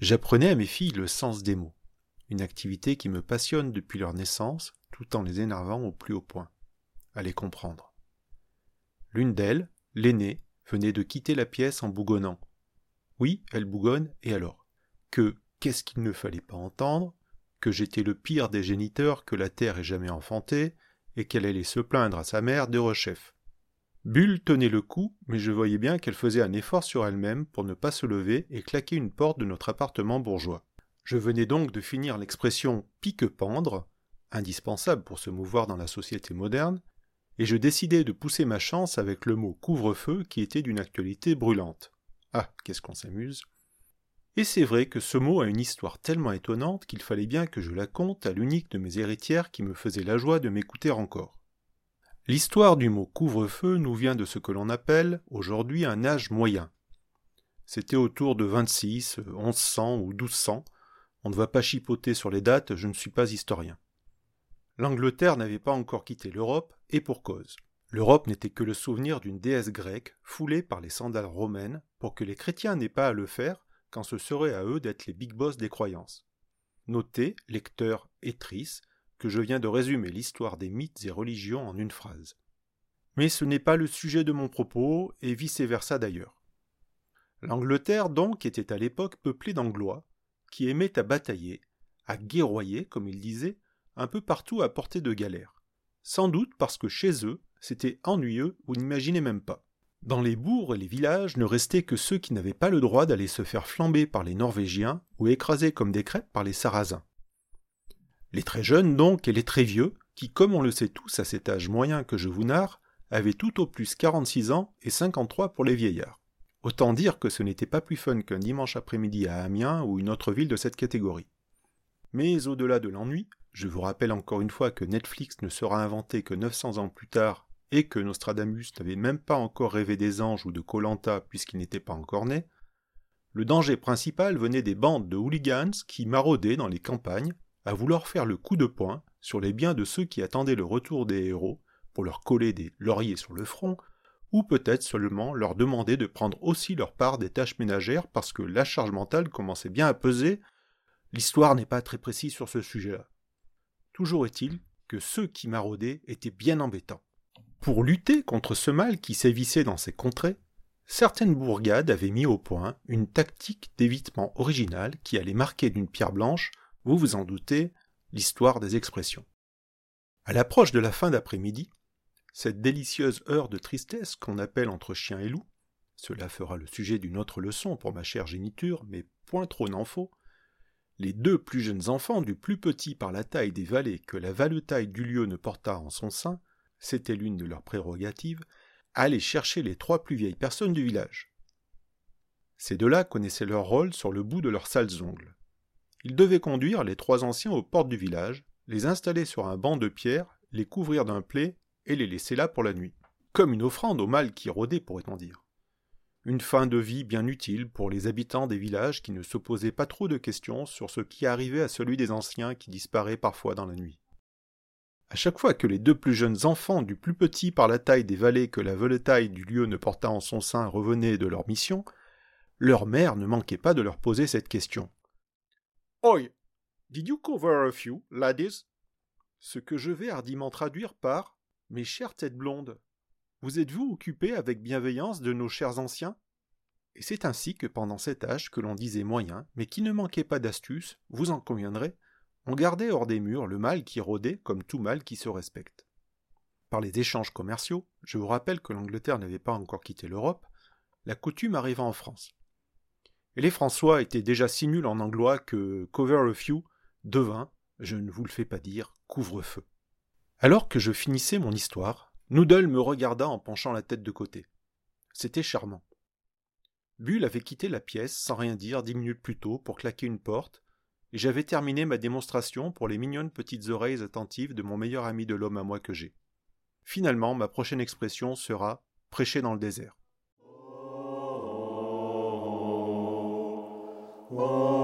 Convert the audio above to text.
J'apprenais à mes filles le sens des mots, une activité qui me passionne depuis leur naissance, tout en les énervant au plus haut point, à les comprendre. L'une d'elles, l'aînée, venait de quitter la pièce en bougonnant. Oui, elle bougonne, et alors? Que qu'est-ce qu'il ne fallait pas entendre? Que j'étais le pire des géniteurs que la terre ait jamais enfanté, et qu'elle allait se plaindre à sa mère de rechef. Bulle tenait le coup, mais je voyais bien qu'elle faisait un effort sur elle-même pour ne pas se lever et claquer une porte de notre appartement bourgeois. Je venais donc de finir l'expression pique-pendre, indispensable pour se mouvoir dans la société moderne, et je décidai de pousser ma chance avec le mot couvre-feu qui était d'une actualité brûlante. Ah, qu'est-ce qu'on s'amuse. Et c'est vrai que ce mot a une histoire tellement étonnante qu'il fallait bien que je la conte à l'unique de mes héritières qui me faisait la joie de m'écouter encore. L'histoire du mot couvre-feu nous vient de ce que l'on appelle aujourd'hui un âge moyen. C'était autour de 26, 1100 ou 1200. On ne va pas chipoter sur les dates, je ne suis pas historien. L'Angleterre n'avait pas encore quitté l'Europe, et pour cause. L'Europe n'était que le souvenir d'une déesse grecque foulée par les sandales romaines pour que les chrétiens n'aient pas à le faire quand ce serait à eux d'être les big boss des croyances. Notez, lecteurs et tristes, que je viens de résumer l'histoire des mythes et religions en une phrase. Mais ce n'est pas le sujet de mon propos, et vice-versa d'ailleurs. L'Angleterre donc était à l'époque peuplée d'Anglois, qui aimaient à batailler, à guerroyer, comme ils disaient, un peu partout à portée de galère. Sans doute parce que chez eux, c'était ennuyeux, vous n'imaginez même pas. Dans les bourgs et les villages ne restaient que ceux qui n'avaient pas le droit d'aller se faire flamber par les Norvégiens ou écraser comme des crêpes par les Sarrasins. Les très jeunes donc et les très vieux, qui, comme on le sait tous à cet âge moyen que je vous narre, avaient tout au plus 46 ans et 53 pour les vieillards. Autant dire que ce n'était pas plus fun qu'un dimanche après-midi à Amiens ou une autre ville de cette catégorie. Mais au-delà de l'ennui, je vous rappelle encore une fois que Netflix ne sera inventé que 900 ans plus tard et que Nostradamus n'avait même pas encore rêvé des anges ou de Colanta puisqu'il n'était pas encore né, le danger principal venait des bandes de hooligans qui maraudaient dans les campagnes à vouloir faire le coup de poing sur les biens de ceux qui attendaient le retour des héros pour leur coller des lauriers sur le front, ou peut-être seulement leur demander de prendre aussi leur part des tâches ménagères parce que la charge mentale commençait bien à peser. L'histoire n'est pas très précise sur ce sujet-là. Toujours est-il que ceux qui maraudaient étaient bien embêtants. Pour lutter contre ce mal qui sévissait dans ces contrées, certaines bourgades avaient mis au point une tactique d'évitement originale qui allait marquer d'une pierre blanche vous vous en doutez, l'histoire des expressions. À l'approche de la fin d'après-midi, cette délicieuse heure de tristesse qu'on appelle entre chien et loup, cela fera le sujet d'une autre leçon pour ma chère géniture, mais point trop n'en faut, les deux plus jeunes enfants, du plus petit par la taille des vallées que la valetaille du lieu ne porta en son sein, c'était l'une de leurs prérogatives, allaient chercher les trois plus vieilles personnes du village. Ces deux-là connaissaient leur rôle sur le bout de leurs sales ongles. Il devait conduire les trois anciens aux portes du village, les installer sur un banc de pierre, les couvrir d'un plaid et les laisser là pour la nuit. Comme une offrande au mal qui rôdait, pourrait-on dire. Une fin de vie bien utile pour les habitants des villages qui ne se posaient pas trop de questions sur ce qui arrivait à celui des anciens qui disparaît parfois dans la nuit. À chaque fois que les deux plus jeunes enfants, du plus petit par la taille des vallées que la veletaille du lieu ne porta en son sein, revenaient de leur mission, leur mère ne manquait pas de leur poser cette question. Oi, did you cover a few, ladies? Ce que je vais hardiment traduire par Mes chères têtes blondes, vous êtes-vous occupés avec bienveillance de nos chers anciens? Et c'est ainsi que pendant cet âge que l'on disait moyen, mais qui ne manquait pas d'astuce, vous en conviendrez, on gardait hors des murs le mal qui rôdait comme tout mal qui se respecte. Par les échanges commerciaux, je vous rappelle que l'Angleterre n'avait pas encore quitté l'Europe, la coutume arriva en France. Les François étaient déjà si nuls en anglois que cover a few devint, je ne vous le fais pas dire, couvre-feu. Alors que je finissais mon histoire, Noodle me regarda en penchant la tête de côté. C'était charmant. Bull avait quitté la pièce sans rien dire dix minutes plus tôt pour claquer une porte, et j'avais terminé ma démonstration pour les mignonnes petites oreilles attentives de mon meilleur ami de l'homme à moi que j'ai. Finalement, ma prochaine expression sera prêcher dans le désert. Oh.